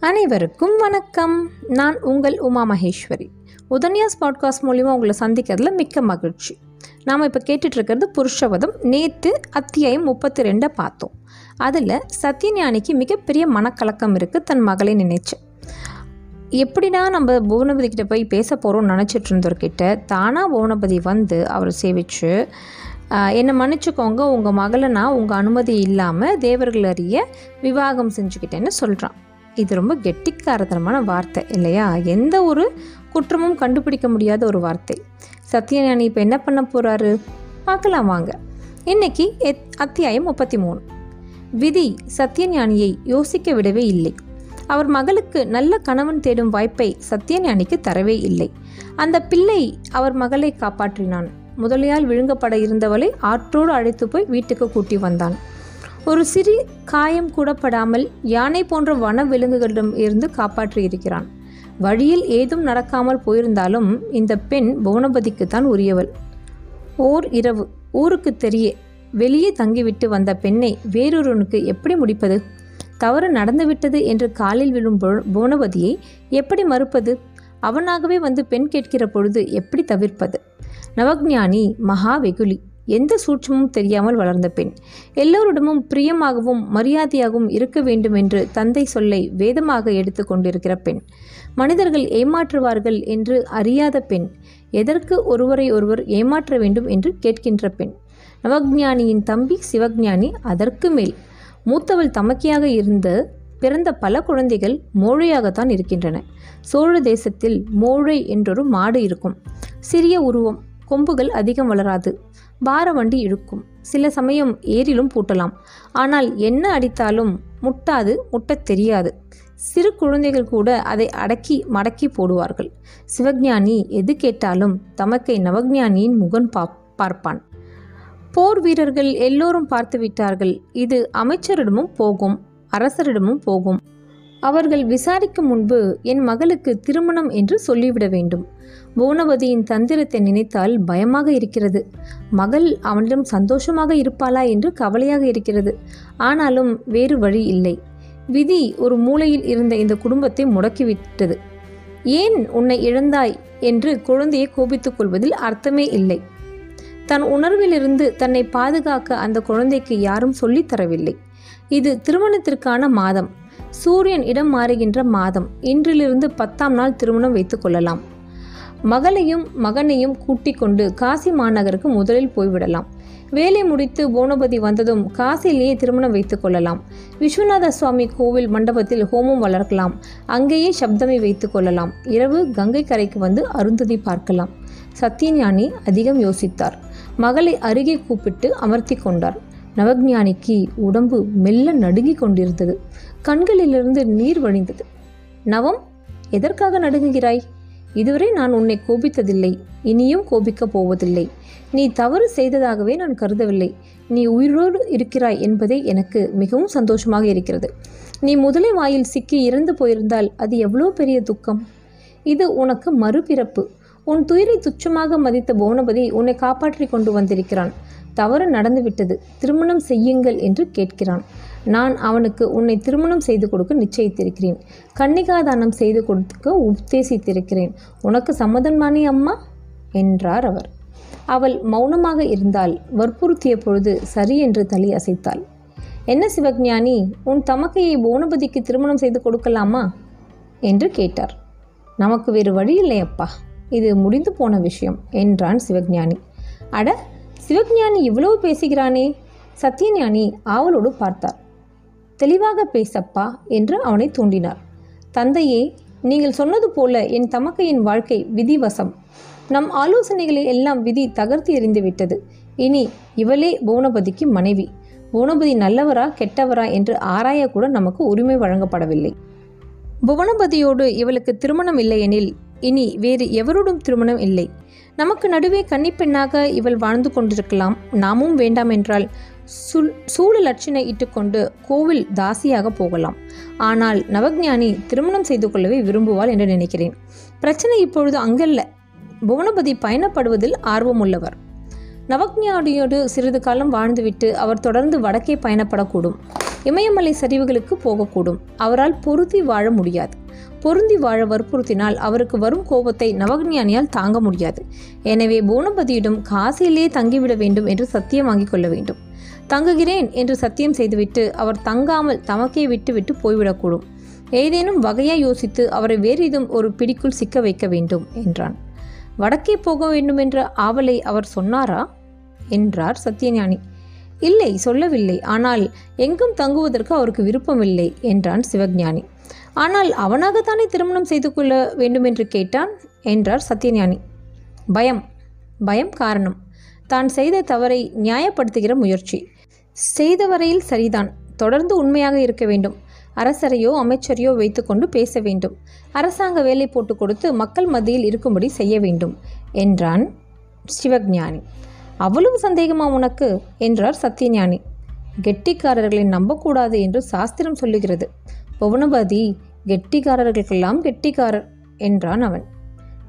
அனைவருக்கும் வணக்கம். நான் உங்கள் உமா மகேஸ்வரி. உதன்யாஸ் பாட்காஸ்ட் மூலிமா உங்களை சந்திக்கிறதுல மிக்க மகிழ்ச்சி. நாம் இப்போ கேட்டுட்ருக்கிறது புருஷவதம். நேற்று அத்தியாயம் முப்பத்தி ரெண்டை பார்த்தோம். அதில் சத்யஞானிக்கு மிகப்பெரிய மனக்கலக்கம் இருக்குது தன் மகளை நினைச்சு. எப்படின்னா நம்ம புவனபதி கிட்ட போய் பேச போகிறோம்னு நினச்சிட்டு இருந்தவர்கிட்ட தானாக புவனபதி வந்து அவரை சேவிச்சு என்னை மன்னிச்சுக்கோங்க. உங்கள் மகளை நான் உங்கள் அனுமதி இல்லாமல் தேவர்கள் அறிய விவாகம் செஞ்சுக்கிட்டேன்னு சொல்கிறான் இது ரொம்ப கெட்டிக்காரத்தனமான வார்த்தை இல்லையா? எந்த ஒரு குற்றமும் கண்டுபிடிக்க முடியாத ஒரு வார்த்தை. சத்யஞானி இப்போ என்ன பண்ண போகிறாரு பார்க்கலாம் வாங்க. இன்னைக்கு எத் அத்தியாயம் முப்பத்தி மூணு விதி சத்யஞானியை யோசிக்க விடவே இல்லை. அவர் மகளுக்கு நல்ல கணவன் தேடும் வாய்ப்பை சத்யஞானிக்கு தரவே இல்லை. அந்த பிள்ளை அவர் மகளை காப்பாற்றினான். முதலியால் விழுங்கப்பட இருந்தவளை ஆற்றோடு அழைத்து போய் வீட்டுக்கு கூட்டி வந்தான். ஒரு சிறு காயம் கூட படாமல் யானை போன்ற வன விலங்குகளிடம் இருந்து காப்பாற்றி இருக்கிறான். வழியில் ஏதும் நடக்காமல் போயிருந்தாலும் இந்த பெண் புவனபதிக்கு தான் உரியவள். ஓர் இரவு. ஊருக்கு தெரிய. வெளியே தங்கிவிட்டு வந்த பெண்ணை வேறொருவனுக்கு எப்படி முடிப்பது? தவறு நடந்துவிட்டது என்று காலில் விழும் புவனபதியை எப்படி மறுப்பது? அவனாகவே வந்து பெண் கேட்கிற பொழுது எப்படி தவிர்ப்பது? நவக்ஞானி மகா வெகுலி எந்த சூட்சமும் தெரியாமல் வளர்ந்த பெண். எல்லோரிடமும் பிரியமாகவும் மரியாதையாகவும் இருக்க வேண்டும் என்று தந்தை சொல்லை வேதமாக எடுத்து கொண்டிருக்கிற பெண். மனிதர்கள் ஏமாற்றுவார்கள் என்று அறியாத பெண். எதற்கு ஒருவரை ஒருவர் ஏமாற்ற வேண்டும் என்று கேட்கின்ற பெண். நவஜானியின் தம்பி சிவஜானி அதற்கு மேல். மூத்தவள் தமக்கையாக இருந்து பிறந்த பல குழந்தைகள் மோழையாகத்தான் இருக்கின்றன. சோழ தேசத்தில் மோழை என்றொரு மாடு இருக்கும். சிறிய உருவம் கொம்புகள் அதிகம் வளராது. பார வண்டி இழுக்கும். சில சமயம் ஏரிலும் பூட்டலாம். ஆனால் என்ன அடித்தாலும் முட்டாது முட்டத் தெரியாது. சிறு குழந்தைகள் கூட அதை அடக்கி மடக்கி போடுவார்கள். சிவஞானி எது கேட்டாலும் தமக்கை நவஞானியின் முகன் பா பார்ப்பான். போர் வீரர்கள் எல்லோரும் பார்த்து விட்டார்கள். இது அமைச்சரிடமும் போகும் அரசரிடமும் போகும். அவர்கள் விசாரிக்கும் முன்பு என் மகளுக்கு திருமணம் என்று சொல்லிவிட வேண்டும். புவனவதியின் தந்திரத்தை நினைத்தால் பயமாக இருக்கிறது. மகள் அவனிடம் சந்தோஷமாக இருப்பாளா என்று கவலையாக இருக்கிறது. ஆனாலும் வேறு வழி இல்லை. விதி ஒரு மூலையில் இருந்த இந்த குடும்பத்தை முடக்கிவிட்டது. ஏன் உன்னை இழந்தாய் என்று குழந்தையை கோபித்துக் கொள்வதில் அர்த்தமே இல்லை. தன் உணர்விலிருந்து தன்னை பாதுகாக்க அந்த குழந்தைக்கு யாரும் சொல்லித்தரவில்லை இது திருமணத்திற்கான மாதம். சூரியன் இடம் மாறுகின்ற மாதம். இன்றிலிருந்து பத்தாம் நாள் திருமணம் வைத்துக் கொள்ளலாம். மகளையும் மகனையும் கூட்டிக் கொண்டு காசி மாநகருக்கு முதலில் போய்விடலாம். வேலை முடித்து போனபதி வந்ததும் காசிலேயே திருமணம் வைத்துக் கொள்ளலாம். விஸ்வநாத சுவாமி கோவில் மண்டபத்தில் ஹோமம் வளர்க்கலாம். அங்கேயே சப்தமை வைத்துக் கொள்ளலாம். இரவு கங்கை கரைக்கு வந்து அருந்ததி பார்க்கலாம். சத்யஞானி அதிகம் யோசித்தார். மகளை அருகே கூப்பிட்டு அமர்த்தி கொண்டார். நவஜானிக்கு உடம்பு மெல்ல நடுங்கி கொண்டிருந்தது. கண்களிலிருந்து நீர் வழிந்தது. நவம் எதற்காக நடுங்குகிறாய்? இதுவரை நான் உன்னை கோபித்ததில்லை. இனியும் கோபிக்கப் போவதில்லை. நீ தவறு செய்ததாகவே நான் கருதவில்லை. நீ உயிரோடு இருக்கிறாய் என்பதே எனக்கு மிகவும் சந்தோஷமாக இருக்கிறது. நீ முதலை வாயில் சிக்கி இறந்து போயிருந்தால் அது எவ்வளோ பெரிய துக்கம். இது உனக்கு மறுபிறப்பு. உன் துயிரை துச்சமாக மதித்த புவனபதி உன்னை காப்பாற்றி கொண்டு வந்திருக்கிறான். தவறு நடந்துவிட்டது. திருமணம் செய்யுங்கள் என்று கேட்கிறான். நான் அவனுக்கு உன்னை திருமணம் செய்து கொடுக்க நிச்சயித்திருக்கிறேன். கன்னிகாதானம் செய்து கொடுக்க உத்தேசித்திருக்கிறேன். உனக்கு சம்மதமானே அம்மா? என்றார் அவர். அவள் மௌனமாக இருந்தால் வற்புறுத்திய பொழுது சரி என்று தலை அசைத்தாள். என்ன சிவஞானி உன் தமக்கையை போனபதிக்கு திருமணம் செய்து கொடுக்கலாமா? என்று கேட்டார். நமக்கு வேறு வழி இல்லை அப்பா இது முடிந்து போன விஷயம் என்றான் சிவஞானி. அட சிவஞானி இவ்வளவு பேசுகிறானே? சத்யஞானி ஆவலோடு பார்த்தார் தெளிவாக பேசப்பா என்று அவனை தூண்டினார் தந்தையே நீங்கள் சொன்னது போல என் தமக்கையின் வாழ்க்கை விதிவசம். நம் ஆலோசனைகளை எல்லாம் விதி தகர்த்து எறிந்து விட்டது. இனி இவளே புவனபதிக்கு மனைவி. புவனபதி நல்லவரா கெட்டவரா என்று ஆராயக்கூட நமக்கு உரிமை வழங்கப்படவில்லை. புவனபதியோடு இவளுக்கு திருமணம் இல்லையெனில் இனி வேறு எவரோடும் திருமணம் இல்லை. நமக்கு நடுவே கன்னிப்பெண்ணாக இவள் வாழ்ந்து கொண்டிருக்கலாம். நாமும் வேண்டாம் என்றால் சுல் சூழ லட்சணை இட்டுக்கொண்டு கோவில் தாசியாக போகலாம். ஆனால் நவஜானி திருமணம் செய்து கொள்ளவே விரும்புவாள் என்று நினைக்கிறேன். பிரச்சனை இப்பொழுது அங்கல்ல. புவனபதி பயணப்படுவதில் ஆர்வமுள்ளவர். நவக்ஞானியோடு சிறிது காலம் வாழ்ந்துவிட்டு அவர் தொடர்ந்து வடக்கே பயணப்படக்கூடும். இமயமலை சரிவுகளுக்கு போகக்கூடும். அவரால் பொருத்தி வாழ முடியாது. பொருந்தி வாழ வற்புறுத்தினால் அவருக்கு வரும் கோபத்தை நவஞானியால் தாங்க முடியாது. எனவே பூனபதியிடம் காசியிலேயே தங்கிவிட வேண்டும் என்று சத்தியம் வாங்கிக் கொள்ள வேண்டும். தங்குகிறேன் என்று சத்தியம் செய்துவிட்டு அவர் தங்காமல் தமக்கே விட்டுவிட்டு போய்விடக்கூடும். ஏதேனும் வகையாக யோசித்து அவரை வேறு ஏதும் ஒரு பிடிக்குள் சிக்க வைக்க வேண்டும் என்றான். வடக்கே போக வேண்டுமென்ற ஆவலை அவர் சொன்னாரா? என்றார் சத்யஞானி இல்லை சொல்லவில்லை. ஆனால் எங்கும் தங்குவதற்கு அவருக்கு விருப்பமில்லை என்றான் சிவஞானி. ஆனால் அவனாகத்தானே திருமணம் செய்து கொள்ள வேண்டுமென்று கேட்டான்? என்றார் சத்யஞானி. பயம் பயம் காரணம். தான் செய்த தவறை நியாயப்படுத்துகிற முயற்சி. செய்த வரையில் சரிதான். தொடர்ந்து உண்மையாக இருக்க வேண்டும். அரசரையோ அமைச்சரையோ வைத்துக்கொண்டு பேச வேண்டும். அரசாங்க வேலை போட்டு கொடுத்து மக்கள் மத்தியில் இருக்கும்படி செய்ய வேண்டும் என்றான் சிவஞானி. அவ்வளவு சந்தேகமா உனக்கு? என்றார் சத்யஞானி. கெட்டிக்காரர்களை நம்பக்கூடாது என்று சாஸ்திரம் சொல்லுகிறது. புவனபதி கெட்டிக்காரர்களுக்கெல்லாம் கெட்டிக்காரர் என்றான் அவன்.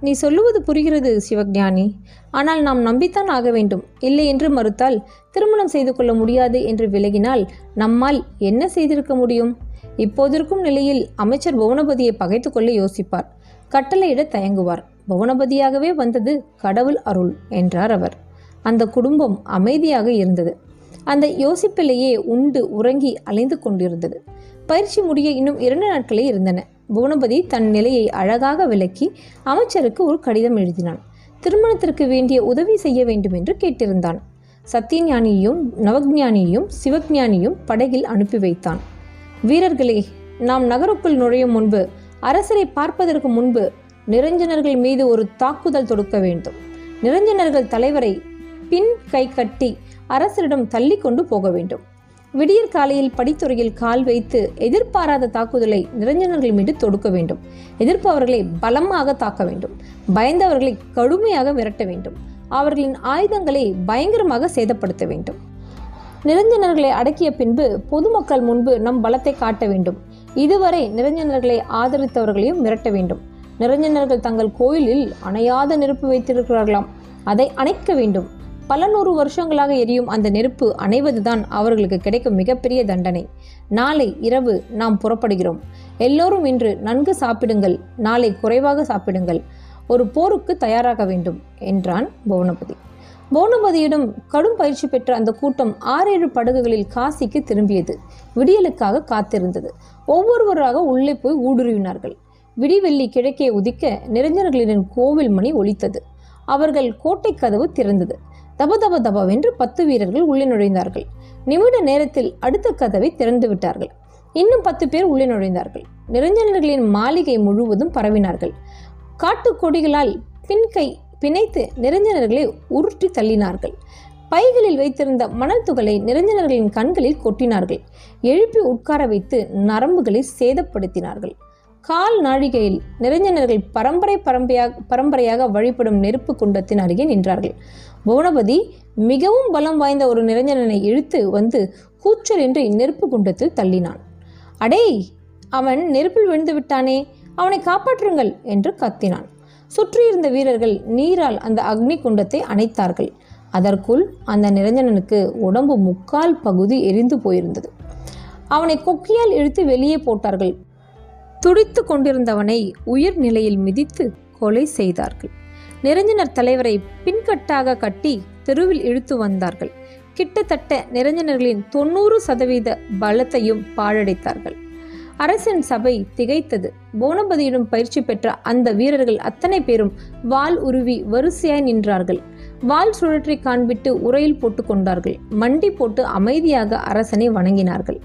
நீ சொல்லுவது புரிகிறது சிவஞானி. ஆனால் நாம் நம்பித்தான் ஆக வேண்டும். இல்லை என்று மறுத்தால் திருமணம் செய்து கொள்ள முடியாது என்று விலகினால் நம்மால் என்ன செய்திருக்க முடியும்? இப்போதிருக்கும் நிலையில் அமைச்சர் புவனபதியை பகைத்து கொள்ள யோசிப்பார். கட்டளையிட தயங்குவார். புவனபதியாகவே வந்தது கடவுள் அருள் என்றார் அவர். அந்த குடும்பம் அமைதியாக இருந்தது. அந்த யோசிப்பிலேயே உண்டு உறங்கி அலைந்து கொண்டிருந்தது. பயிற்சி முடிய இன்னும் இரண்டு நாட்களே இருந்தன. புவனபதி தன் நிலையை அழகாக விளக்கி அமைச்சருக்கு ஒரு கடிதம் எழுதினான். திருமணத்திற்கு வேண்டிய உதவி செய்ய வேண்டும் என்று கேட்டிருந்தான். சத்தியஞானியையும் நவஜானியையும் சிவஞானியும் படகில் அனுப்பி வைத்தான். வீரர்களே நாம் நகருக்குள் நுழையும் முன்பு அரசரை பார்ப்பதற்கு முன்பு நிரஞ்சனர்கள் மீது ஒரு தாக்குதல் தொடுக்க வேண்டும். நிரஞ்சனர்கள் தலைவரை பின் கை கட்டி அரசரிடம் தள்ளி கொண்டு போக வேண்டும். விடியற் காலையில் படித்துறையில் கால் வைத்து எதிர்பாராத தாக்குதலை நிரஞ்சனர்கள் மீது தொடுக்க வேண்டும். எதிர்ப்பவர்களை பலமாக தாக்க வேண்டும். பயந்தவர்களை கடுமையாக விரட்ட வேண்டும். அவர்களின் ஆயுதங்களை பயங்கரமாக சேதப்படுத்த வேண்டும். நிரஞ்சனர்களை அடக்கிய பின்பு பொதுமக்கள் முன்பு நம் பலத்தை காட்ட வேண்டும். இதுவரை நிரஞ்சனர்களை ஆதரித்தவர்களையும் மிரட்ட வேண்டும். நிரஞ்சனர்கள் தங்கள் கோயிலில் அணையாத நெருப்பு வைத்திருக்கிறார்களாம். அதை அணைக்க வேண்டும். பல நூறு வருஷங்களாக எரியும் அந்த நெருப்பு அணைவதுதான் அவர்களுக்கு கிடைக்கும் மிகப்பெரிய தண்டனை. நாளை இரவு நாம் புறப்படுகிறோம். எல்லோரும் இன்று நன்கு சாப்பிடுங்கள் நாளை குறைவாக சாப்பிடுங்கள். ஒரு போருக்கு தயாராக வேண்டும் என்றான் புவனபதி. புவனபதியிடம் கடும் பயிற்சி பெற்ற அந்த கூட்டம் ஆறேழு படகுகளில் காசிக்கு திரும்பியது. விடியலுக்காக காத்திருந்தது. ஒவ்வொருவராக உள்ளே போய் ஊடுருவினார்கள். விடிவெள்ளி கிழக்கே உதிக்க நிரஞ்சனர்களின் கோவில் மணி ஒலித்தது. அவர்கள் கோட்டை கதவு திறந்தது. தப தப தபவென்று பத்து வீரர்கள் உள்ளே நுழைந்தார்கள். நிமிட நேரத்தில் அடுத்த கதவை திறந்து விட்டார்கள். இன்னும் பத்து பேர் உள்ளே நுழைந்தார்கள். நிரஞ்சனர்களின் மாளிகை முழுவதும் பரவினார்கள். காட்டு கொடிகளால் பின்கை பிணைத்து நிரஞ்சனர்களை உருட்டி தள்ளினார்கள். பைகளில் வைத்திருந்த மணல் துகளை நிரஞ்சனர்களின் கண்களில் கொட்டினார்கள். எழுப்பி உட்கார வைத்து நரம்புகளை சேதப்படுத்தினார்கள். கால் நாழிகையில் நிரஞ்சனர்கள் பரம்பரை பரம்பரையாக பரம்பரையாக வழிபடும் நெருப்பு குண்டத்தின் அருகே நின்றார்கள். புவனபதி மிகவும் பலம் வாய்ந்த ஒரு நிரஞ்சனனை இழுத்து வந்து கூச்சல் என்று நெருப்பு குண்டத்தில் தள்ளினான். அடேய் அவன் நெருப்பில் விழுந்து விட்டானே அவனை காப்பாற்றுங்கள் என்று கத்தினான். சுற்றியிருந்த வீரர்கள் நீரால் அந்த அக்னி குண்டத்தை அணைத்தார்கள். அதற்குள் அந்த நிரஞ்சனனுக்கு உடம்பு முக்கால் பகுதி எரிந்து போயிருந்தது. அவனை கொக்கியால் இழுத்து வெளியே போட்டார்கள். துடித்து கொண்டிருந்தவனை உயிர் நிலையில் மிதித்து கொலை செய்தார்கள். நிரஞ்சனர் தலைவரை பின்கட்டாக கட்டி தெருவில் இழுத்து வந்தார்கள். கிட்டத்தட்ட நிரஞ்சனர்களின் தொண்ணூறு சதவீத பலத்தையும் பாழடைத்தார்கள். அரசின் சபை திகைத்தது. போனபதியிடம் பயிற்சி பெற்ற அந்த வீரர்கள் அத்தனை பேரும் வாள் உருவி வரிசையாய் நின்றார்கள். வாள் சுழற்றி காண்பிட்டு உரையில் போட்டு கொண்டார்கள். மண்டி போட்டு அமைதியாக அரசனை வணங்கினார்கள்.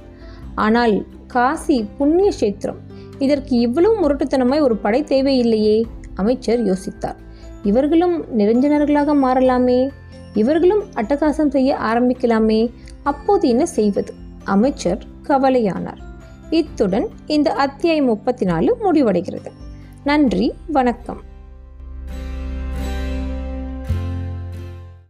ஆனால் காசி புண்ணிய கஷேத்திரம் இதற்கு இவ்வளவு முரட்டுத்தனமாய் ஒரு படை தேவையில்லையே அமைச்சர் யோசித்தார். இவர்களும் நிரஞ்சனர்களாக மாறலாமே. இவர்களும் அட்டகாசம் செய்ய ஆரம்பிக்கலாமே. அப்போது என்ன செய்வது? அமைச்சர் கவலையானார். இத்துடன் இந்த அத்தியாயம் முப்பத்தி நாலு முடிவடைகிறது. நன்றி வணக்கம்.